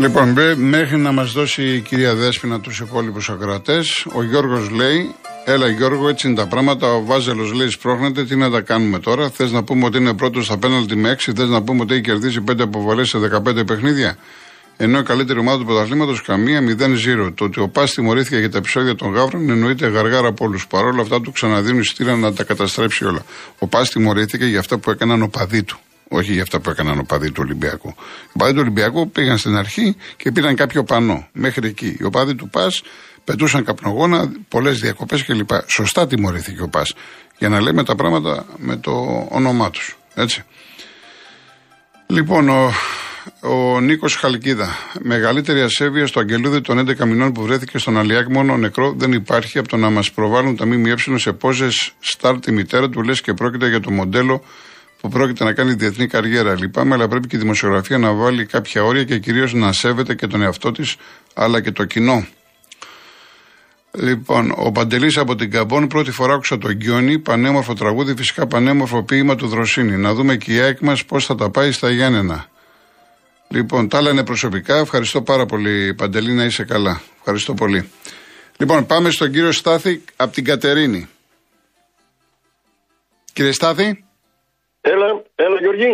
Λοιπόν, μέχρι να μας δώσει η κυρία Δέσποινα τους υπόλοιπους ακροατές, ο Γιώργος λέει: Έλα, Γιώργο, έτσι είναι τα πράγματα. Ο Βάζελος λέει: Σπρώχνεται, τι να τα κάνουμε τώρα. Θες να πούμε ότι είναι πρώτος στα πέναλτι με 6, θες να πούμε ότι έχει κερδίσει 5 αποβολές σε 15 παιχνίδια. Ενώ η καλύτερη ομάδα του πρωταθλήματος καμία 0-0. Το ότι ο Πας τιμωρήθηκε για τα επεισόδια των Γαύρων εννοείται γαργάρα από όλους. Παρ' όλα αυτά του ξαναδίνουν εισιτήρια να τα καταστρέψει όλα. Ο Πας τιμωρήθηκε για αυτά που έκαναν ο παδί του. Όχι για αυτά που έκαναν ο παδί του Ολυμπιακού. Οι παδί του Ολυμπιακού πήγαν στην αρχή και πήραν κάποιο πανό μέχρι εκεί. Οι οπαδοί του Πας πετούσαν καπνογόνα, πολλές διακοπές κλπ. Σωστά τιμωρήθηκε ο Πας. Για να λέμε τα πράγματα με το όνομά τους. Έτσι. Λοιπόν, ο, ο Νίκος Χαλκίδα. Μεγαλύτερη ασέβεια στο αγγελούδι των 11 μηνών που βρέθηκε στον Αλιάκ μόνο νεκρό δεν υπάρχει από το να μας προβάλλουν τα ΜΜΕ σε πόζε στάρ τη μητέρα του λες και πρόκειται για το μοντέλο που πρόκειται να κάνει διεθνή καριέρα. Λυπάμαι, αλλά πρέπει και η δημοσιογραφία να βάλει κάποια όρια και κυρίως να σέβεται και τον εαυτό της αλλά και το κοινό. Λοιπόν, ο Παντελής από την Καμπόν, πρώτη φορά άκουσα το Γκιόνι, πανέμορφο τραγούδι, φυσικά πανέμορφο ποίημα του Δροσίνη. Να δούμε και η ΑΕΚ μας πώς θα τα πάει στα Γιάννενα. Λοιπόν, τα άλλα είναι προσωπικά. Ευχαριστώ πάρα πολύ, Παντελή, να είσαι καλά. Ευχαριστώ πολύ. Λοιπόν, πάμε στον κύριο Στάθη από την Κατερίνη. Κύριε Στάθη. Έλα, έλα Γιώργη.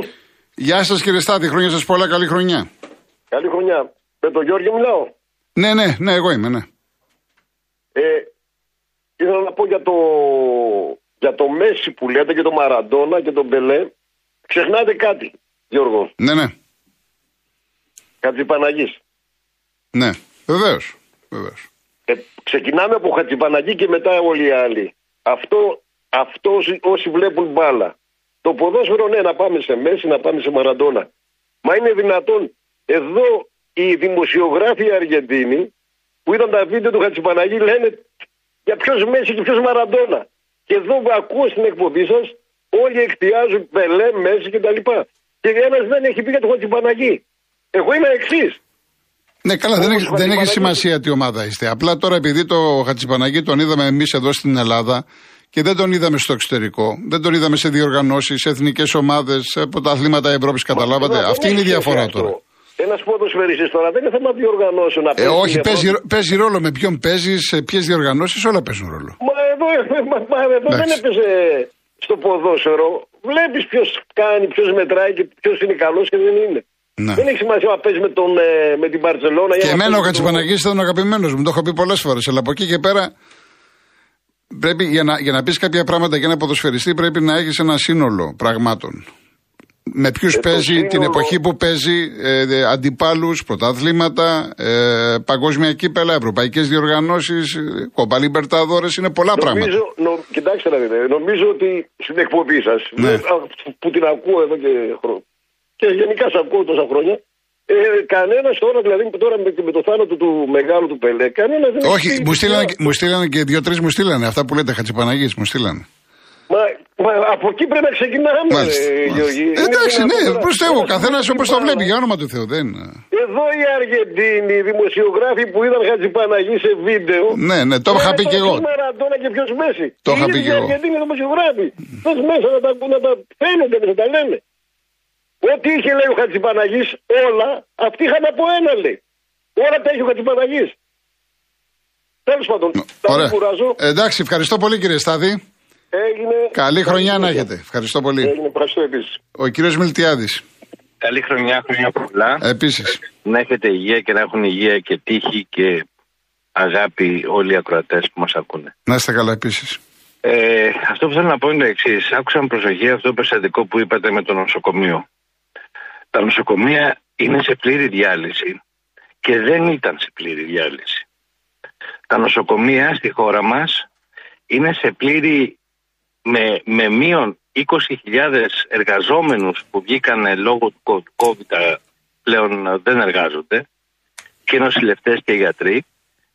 Γεια σας κύριε Στάθη, χρόνια σας πολλά, καλή χρονιά. Καλή χρονιά. Με τον Γιώργη μιλάω. Ναι, ναι, ναι, εγώ είμαι, ναι. Ε, ήθελα να πω για το, για το Μέση που λέτε και το Μαραντόνα και τον Μπελέ. Ξεχνάτε κάτι, Γιώργο. Ναι, ναι. Χατζηπαναγής. Ναι, βεβαίως. βεβαίως. Ε, ξεκινάμε από Χατζηπαναγή και μετά όλοι οι άλλοι. Αυτό, αυτό όσοι βλέπουν μπάλα το ποδόσφαιρο, ναι, να πάμε σε Μέση, να πάμε σε Μαραντόνα. Μα είναι δυνατόν εδώ οι δημοσιογράφοι Αργεντίνοι που είδαν τα βίντεο του Χατσιπαναγή λένε για ποιος Μέση και ποιος Μαραντόνα. Και εδώ που ακούω στην εκπομπή σας, όλοι εκτιάζουν Πελέ, Μέση κτλ. Και ένας δεν έχει πει για τον Χατσιπαναγή. Εγώ είμαι εξής. Ναι, καλά, δεν, έχει, δεν έχει σημασία τι ομάδα είστε. Απλά τώρα επειδή το Χατσιπαναγή τον είδαμε εμείς εδώ στην Ελλάδα και δεν τον είδαμε στο εξωτερικό. Δεν τον είδαμε σε διοργανώσεις, σε εθνικές ομάδες, σε αθλήματα Ευρώπης. Καταλάβατε. Αυτή είναι η διαφορά τώρα. Ένας ποδοσφαιριστή τώρα δεν είναι θέμα διοργανώσεων. Ε, όχι, παίζει, παίζει ρόλο με ποιον παίζεις, σε ποιες διοργανώσεις, όλα παίζουν ρόλο. Μα εδώ, μα, μα, εδώ δεν έπαιζε στο ποδόσφαιρο. Βλέπεις ποιος κάνει, ποιος μετράει και ποιος είναι καλός και δεν είναι. Ναι. Δεν έχει σημασία να παίζει με, τον, ε, με την Παρσελόνα. Και εμένα ο Κατσιπαναγή ήταν ο αγαπημένος μου. Το έχω πει πολλές φορές. Αλλά από εκεί και πέρα πρέπει για να, για να πεις κάποια πράγματα για ένα ποδοσφαιριστή πρέπει να έχεις ένα σύνολο πραγμάτων. Με ποιους ε, παίζει, την εποχή που παίζει, ε, αντιπάλους, πρωταθλήματα, ε, παγκόσμια κύπελα, ευρωπαϊκές διοργανώσεις, ε, κομπα Λιμπερτάδορε, είναι πολλά νομίζω, πράγματα. Νο, κοιτάξτε να δείτε, νομίζω ότι στην εκπομπή σας, ναι. που την ακούω εδώ και χρόνια, και γενικά σας ακούω τόσα χρόνια, ε, κανένας τώρα, δηλαδή τώρα με, με το θάνατο του μεγάλου του Πελέ, κανένας δεν Όχι, μου στείλανε, μου στείλανε και δύο-τρεις μου στείλανε. Αυτά που λέτε Χατζηπαναγής μου στείλανε. Μα, μα από εκεί πρέπει να ξεκινάμε, μάλιστα, ε, Γιώργη. Εντάξει, ναι, προ Θεού, ο καθένας όπως το βλέπει, για όνομα του Θεού. Δεν... Εδώ οι Αργεντίνοι, οι δημοσιογράφοι που είδαν Χατζηπαναγή σε βίντεο. Ναι, ναι, το είχα πει και εγώ. Μαραντόνα και ποιος Μέση. Το είχα πει και εγώ. Οι Αργεντίνοι δημοσιογράφοι. Θε μέσα να τα, να τα φαίνονται, να τα λένε. Ό,τι είχε λέει ο Χατζηπαναγής, όλα, αυτοί είχαν από ένα λέει. Όλα τα έχει ο Χατζηπαναγής. Τέλος πάντων, τα κουράζω. Εντάξει, ευχαριστώ πολύ κύριε Στάδη. Έγινε. Καλή χρονιά να έχετε. Ευχαριστώ πολύ. Έγινε, ευχαριστώ επίσης. Ο κύριος Μιλτιάδης. Καλή χρονιά, χρονιά πολλά. Επίσης. Να έχετε υγεία και να έχουν υγεία και τύχη και αγάπη όλοι οι ακροατές που μας ακούνε. Να είστε καλά επίσης. Ε, αυτό που θέλω να πω είναι το εξής. Άκουσα με προσοχή αυτό το περιστατικό που είπατε με το νοσοκομείο. Τα νοσοκομεία είναι σε πλήρη διάλυση και δεν ήταν σε πλήρη διάλυση. Τα νοσοκομεία στη χώρα μας είναι σε πλήρη με, με μείον 20.000 εργαζόμενους που βγήκαν λόγω του COVID πλέον δεν εργάζονται και νοσηλευτές και γιατροί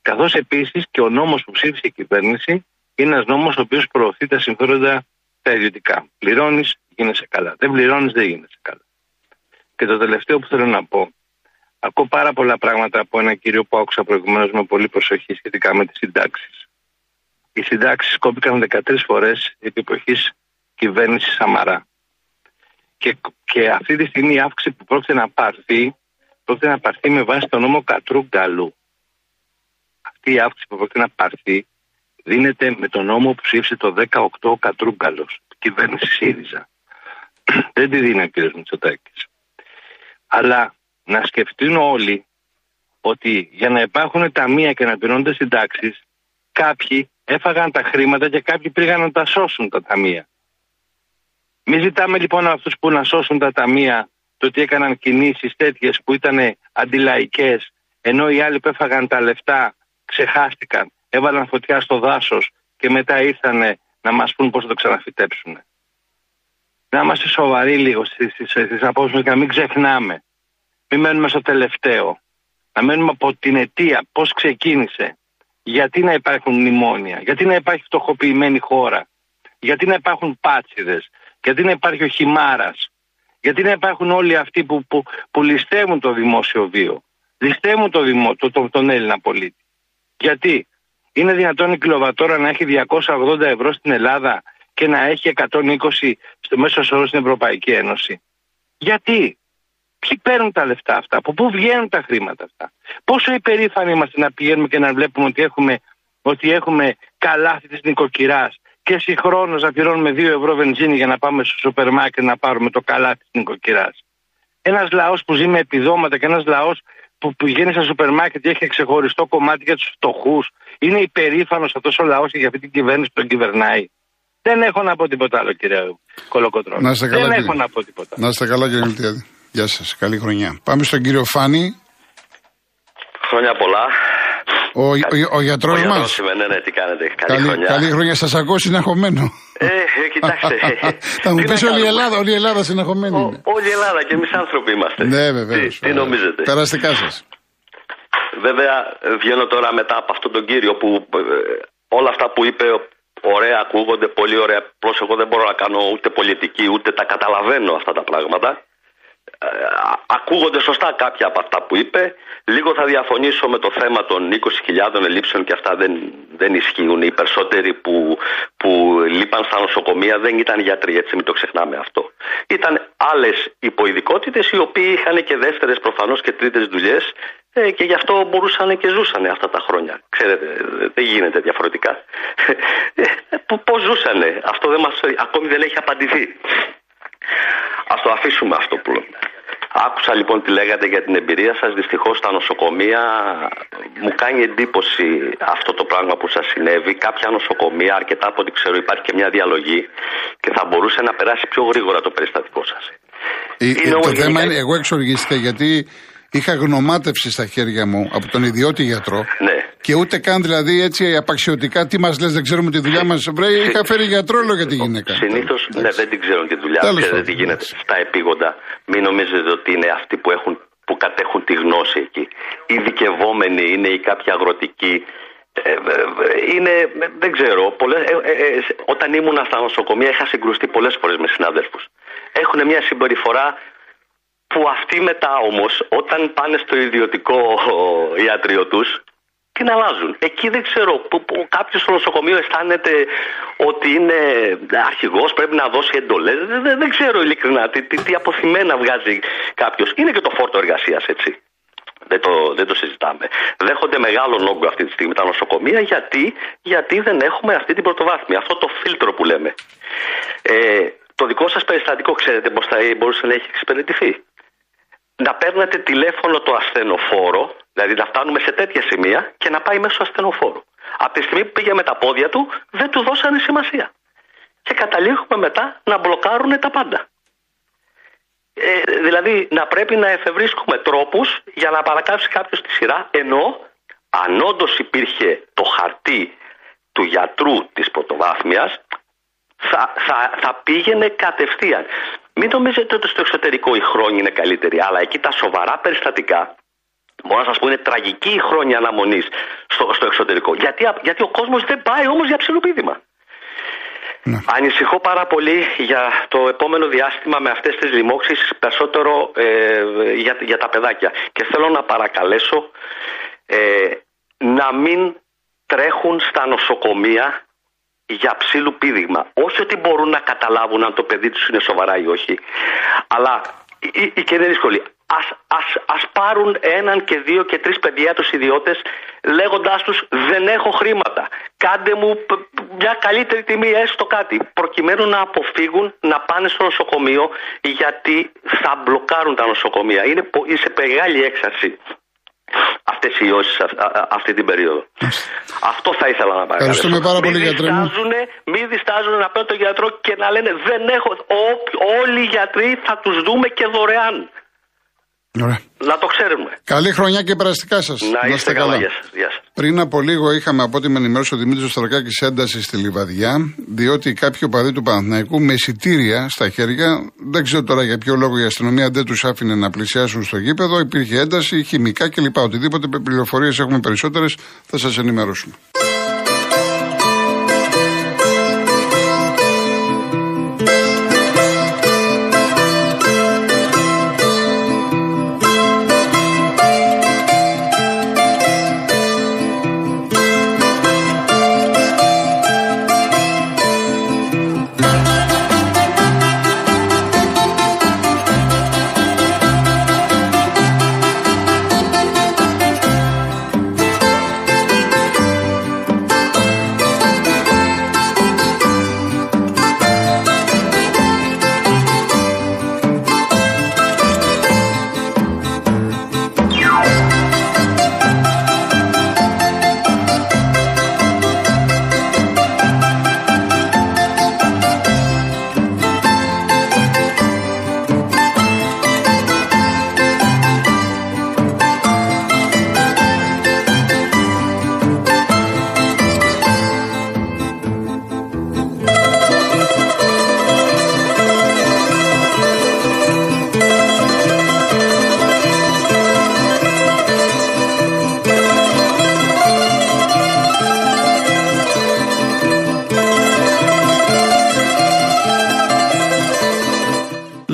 καθώς επίσης και ο νόμος που ψήφισε η κυβέρνηση είναι ένας νόμος ο οποίος προωθεί τα συμφέροντα τα ιδιωτικά. Πληρώνεις, γίνεσαι καλά. Δεν πληρώνεις, δεν γίνεσαι καλά. Και το τελευταίο που θέλω να πω. Ακούω πάρα πολλά πράγματα από ένα κύριο που άκουσα προηγουμένως με πολύ προσοχή σχετικά με τις συντάξεις. Οι συντάξεις κόπηκαν 13 φορές επί εποχής κυβέρνησης Σαμαρά. Και, και αυτή τη στιγμή η αύξηση που πρόκειται να πάρθει πρόκειται να πάρθει με βάση τον νόμο Κατρούγκαλου. Αυτή η αύξηση που πρόκειται να πάρθει δίνεται με τον νόμο που ψήφισε το 18 ο Κατρούγκαλο, κυβέρνηση ΣΥΡΙΖΑ. Δεν τη δίνει ο κ. Μητσοτάκης. Αλλά να σκεφτούν όλοι ότι για να υπάρχουν ταμεία και να πληρώνονται συντάξεις, κάποιοι έφαγαν τα χρήματα και κάποιοι πήγαν να τα σώσουν τα ταμεία. Μην ζητάμε λοιπόν από αυτούς που να σώσουν τα ταμεία το ότι έκαναν κινήσεις τέτοιες που ήταν αντιλαϊκές, ενώ οι άλλοι που έφαγαν τα λεφτά ξεχάστηκαν, έβαλαν φωτιά στο δάσος και μετά ήρθαν να μας πούν πώς θα το ξαναφυτέψουν. Να είμαστε σοβαροί λίγο στις απόψεις μα και να μην ξεχνάμε. Μην μένουμε στο τελευταίο. Να μένουμε από την αιτία, πώς ξεκίνησε. Γιατί να υπάρχουν μνημόνια, γιατί να υπάρχει φτωχοποιημένη χώρα, γιατί να υπάρχουν πάτσιδες, γιατί να υπάρχει ο χυμάρας, γιατί να υπάρχουν όλοι αυτοί που, που, που ληστεύουν το δημόσιο βίο, ληστεύουν το δημο, το, τον Έλληνα πολίτη. Γιατί είναι δυνατόν η κιλοβατόρα να έχει 280 ευρώ στην Ελλάδα και να έχει 120 στο μέσο όρο στην Ευρωπαϊκή Ένωση. Γιατί, Ποιοι παίρνουν τα λεφτά αυτά, από πού βγαίνουν τα χρήματα αυτά; Πόσο υπερήφανοι είμαστε να πηγαίνουμε και να βλέπουμε ότι έχουμε, ότι έχουμε καλάθι της νοικοκυράς και συγχρόνως να πληρώνουμε 2 ευρώ βενζίνη για να πάμε στο σούπερ μάρκετ να πάρουμε το καλάθι της νοικοκυράς. Ένας λαός που ζει με επιδόματα και ένας λαός που πηγαίνει στα σούπερ μάρκετ και έχει ξεχωριστό κομμάτι για τους φτωχούς, είναι υπερήφανος αυτός ο λαός και για αυτή την κυβέρνηση που τον κυβερνάει. Δεν έχω να πω τίποτα άλλο, κύριε Κολοκοτρό. Να είστε καλά, Δεν κύριε. έχω να πω τίποτα. Να είστε καλά, κύριε Μιλτιάδη. Γεια σας. Καλή χρονιά. Πάμε στον κύριο Φάνη. Χρόνια πολλά. Ο, ο, ο γιατρός Ο μας. γιατρός είμαι, ναι, ναι, τι κάνετε. Καλή, Καλή, χρονιά. καλή χρονιά. Σας ακούω συναχωμένο. Ε, ε, κοιτάξτε. Θα μου Τι πεις να όλη η κάνουμε; Ελλάδα, όλη η Ελλάδα συναχωμένη Ο- είναι. όλη η Ελλάδα και εμείς άνθρωποι είμαστε. Ναι, βεβαίως. Τι, τι νομίζετε; Περαστικά σας. Βέβαια, ε, βγαίνω τώρα μετά από αυτόν τον κύριο που ε, όλα αυτά που είπε ωραία ακούγονται, πολύ ωραία. Απλώς εγώ δεν μπορώ να κάνω ούτε πολιτική, ούτε τα καταλαβαίνω αυτά τα πράγματα. Ε, α- ακούγονται σωστά κάποια από αυτά που είπε. Λίγο θα διαφωνήσω με το θέμα των 20.000 ελλείψεων και αυτά δεν, δεν ισχύουν. Οι περισσότεροι που, που λείπαν στα νοσοκομεία δεν ήταν γιατροί, έτσι μην το ξεχνάμε αυτό. Ήταν άλλες υποειδικότητες οι οποίοι είχαν και δεύτερες προφανώς και τρίτες δουλειές ε, και γι' αυτό μπορούσαν και ζούσαν αυτά τα χρόνια. Ξέρετε, ε, δεν γίνεται διαφορετικά. Ε, Πώς ζούσανε, αυτό δεν μας, ακόμη δεν έχει απαντηθεί. Α το αφήσουμε αυτό που λέμε. Άκουσα λοιπόν τι λέγατε για την εμπειρία σας. Δυστυχώς στα νοσοκομεία μου κάνει εντύπωση αυτό το πράγμα που σας συνέβη. Κάποια νοσοκομεία, αρκετά από ό,τι ξέρω, υπάρχει και μια διαλογή και θα μπορούσε να περάσει πιο γρήγορα το περιστατικό σας. Ε, Είναι ε, όμως το θέμα γενικά- είναι, εγώ εξοργίστηκα γιατί είχα γνωμάτευση στα χέρια μου από τον ιδιώτη γιατρό. Ναι. Και ούτε καν δηλαδή έτσι απαξιωτικά τι μας λες, δεν ξέρουμε τη δουλειά μας. Βρε, είχα φέρει γιατρό λέω για τη γυναίκα. Συνήθως ναι, δεν την ξέρουν τη δουλειά. Τέλος Ξέρετε πάντων, τι γίνεται. εντάξει. Στα επίγοντα, μην νομίζετε ότι είναι αυτοί που, έχουν, που κατέχουν τη γνώση εκεί. Οι ειδικευόμενοι είναι οι κάποιοι αγροτικοί. Ε, ε, ε, είναι, ε, δεν ξέρω, πολλές, ε, ε, ε, σε- όταν ήμουν στα νοσοκομεία είχα συγκρουστεί πολλές φορές με συνάδελφους. Έχουν μια συμπεριφορά που αυτοί μετά όμως όταν πάνε στο ιδιωτικό ιατρείο τους την αλλάζουν. Εκεί δεν ξέρω, που, που κάποιος στο νοσοκομείο αισθάνεται ότι είναι αρχηγός, πρέπει να δώσει εντολές. Δεν, δεν, δεν ξέρω ειλικρινά τι, τι, τι αποθυμένα βγάζει κάποιος. Είναι και το φόρτο εργασίας, έτσι. Δεν το, δεν το συζητάμε. Δέχονται μεγάλο όγκο αυτή τη στιγμή τα νοσοκομεία γιατί, γιατί δεν έχουμε αυτή την πρωτοβάθμια, αυτό το φίλτρο που λέμε. Ε, το δικό σας περιστατικό, ξέρετε πώς θα μπορούσε να έχει εξυπηρετηθεί; Να παίρνετε τηλέφωνο το ασθενοφόρο, δηλαδή να φτάνουμε σε τέτοια σημεία και να πάει μέσω ασθενοφόρου. Από τη στιγμή που πήγε με τα πόδια του, δεν του δώσανε σημασία. Και καταλήγουμε μετά να μπλοκάρουν τα πάντα. Ε, δηλαδή να πρέπει να εφευρίσκουμε τρόπους για να παρακάψει κάποιος τη σειρά, ενώ αν όντως υπήρχε το χαρτί του γιατρού της πρωτοβάθμιας, θα, θα, θα πήγαινε κατευθείαν. Μην νομίζετε ότι στο εξωτερικό οι χρόνοι είναι καλύτεροι, αλλά εκεί τα σοβαρά περιστατικά, μπορώ να σας πω, είναι τραγική η χρόνια αναμονής στο, στο εξωτερικό. Γιατί, γιατί ο κόσμος δεν πάει όμως για ψιλοπίδημα. Ναι. Ανησυχώ πάρα πολύ για το επόμενο διάστημα με αυτές τις λοιμώξεις περισσότερο ε, για, για τα παιδάκια. Και θέλω να παρακαλέσω ε, να μην τρέχουν στα νοσοκομεία για ψήλου πήδηγμα. Όχι ότι μπορούν να καταλάβουν αν το παιδί τους είναι σοβαρά ή όχι. Αλλά η, η, και είναι δύσκολη. ας, ας, ας πάρουν έναν και δύο και τρεις παιδιά τους ιδιώτες λέγοντάς τους δεν έχω χρήματα. Κάντε μου π- π- μια καλύτερη τιμή έστω κάτι προκειμένου να αποφύγουν να πάνε στο νοσοκομείο γιατί θα μπλοκάρουν τα νοσοκομεία. Είναι, πο- είναι σε μεγάλη έξαρση αυτές οι ιώσεις αυ- α- α- αυτή την περίοδο. Αυτό θα ήθελα να παρακαλέσω. Ευχαριστούμε πάρα πολύ, Μην γιατρέ μου. διστάζουνε, Μην διστάζουν να παίρνουν τον γιατρό και να λένε δεν έχω. Ό- όλοι οι γιατροί θα τους δούμε και δωρεάν. Ωραία. Να το ξέρουμε. Καλή χρονιά και περαστικά σας. Να είστε καλά. Γεια σας. Γεια σας. Πριν από λίγο είχαμε από ό,τι με ενημέρωσε ο Δημήτρης Στρακάκης ένταση στη Λιβαδιά, διότι κάποιοι οπαδοί του Παναθηναϊκού με εισιτήρια στα χέρια, δεν ξέρω τώρα για ποιο λόγο η αστυνομία δεν τους άφηνε να πλησιάσουν στο γήπεδο, υπήρχε ένταση, χημικά κλπ. Οτιδήποτε πληροφορίες έχουμε περισσότερες θα σας ενημερώσουμε.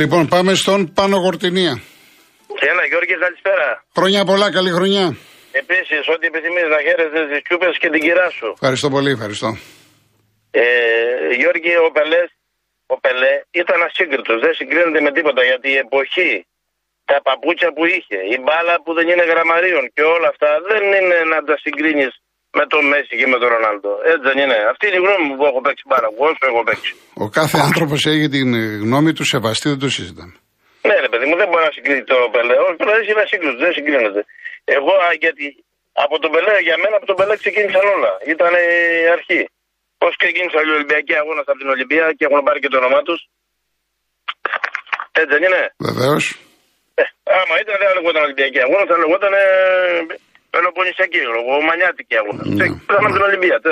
Λοιπόν, πάμε στον Πάνο Γορτινία. Έλα, Γιώργη, καλησπέρα. Χρόνια πολλά, καλή χρονιά. Επίσης, ό,τι επιθυμείς να χαίρεσαι τις κούπε και την κυρά σου. Ευχαριστώ πολύ, ευχαριστώ. Ε, Γιώργη, ο Πελές, ο Πελέ ήταν ασύγκριτος. Δεν συγκρίνεται με τίποτα γιατί η εποχή, τα παπούτσια που είχε, η μπάλα που δεν είναι γραμμαρίων και όλα αυτά δεν είναι να τα συγκρίνεις με τον Μέση και με τον Ρονάλντο. Έτσι δεν είναι. Αυτή είναι η γνώμη μου που έχω παίξει μπάλα. Εγώ όσο έχω παίξει. Ο κάθε άνθρωπος έχει την ε, γνώμη του σεβαστή, δεν το συζητάμε. Ναι, ρε παιδί μου, δεν μπορεί να συγκρίνει το Πελέ. Ο Πελέ είναι ασύγκριτο, δεν συγκρίνεται. Εγώ, α, γιατί από τον Πελέ, για μένα από τον Πελέ ξεκίνησαν όλα. Ήταν η αρχή. Πώς ξεκίνησαν οι Ολυμπιακοί αγώνα από την Ολυμπία και έχουν πάρει και το όνομά τους. Έτσι δεν είναι. Βεβαίως. Ε, άμα ήταν δεν θα λεγόταν Ολυμπιακοί αγώνα, θα λεγόταν ε, Πελοποννησιακοί, εγώ, Μανιάτικοι αγώνα. Ναι. Ξεκίνησαν από την Ολυμπία.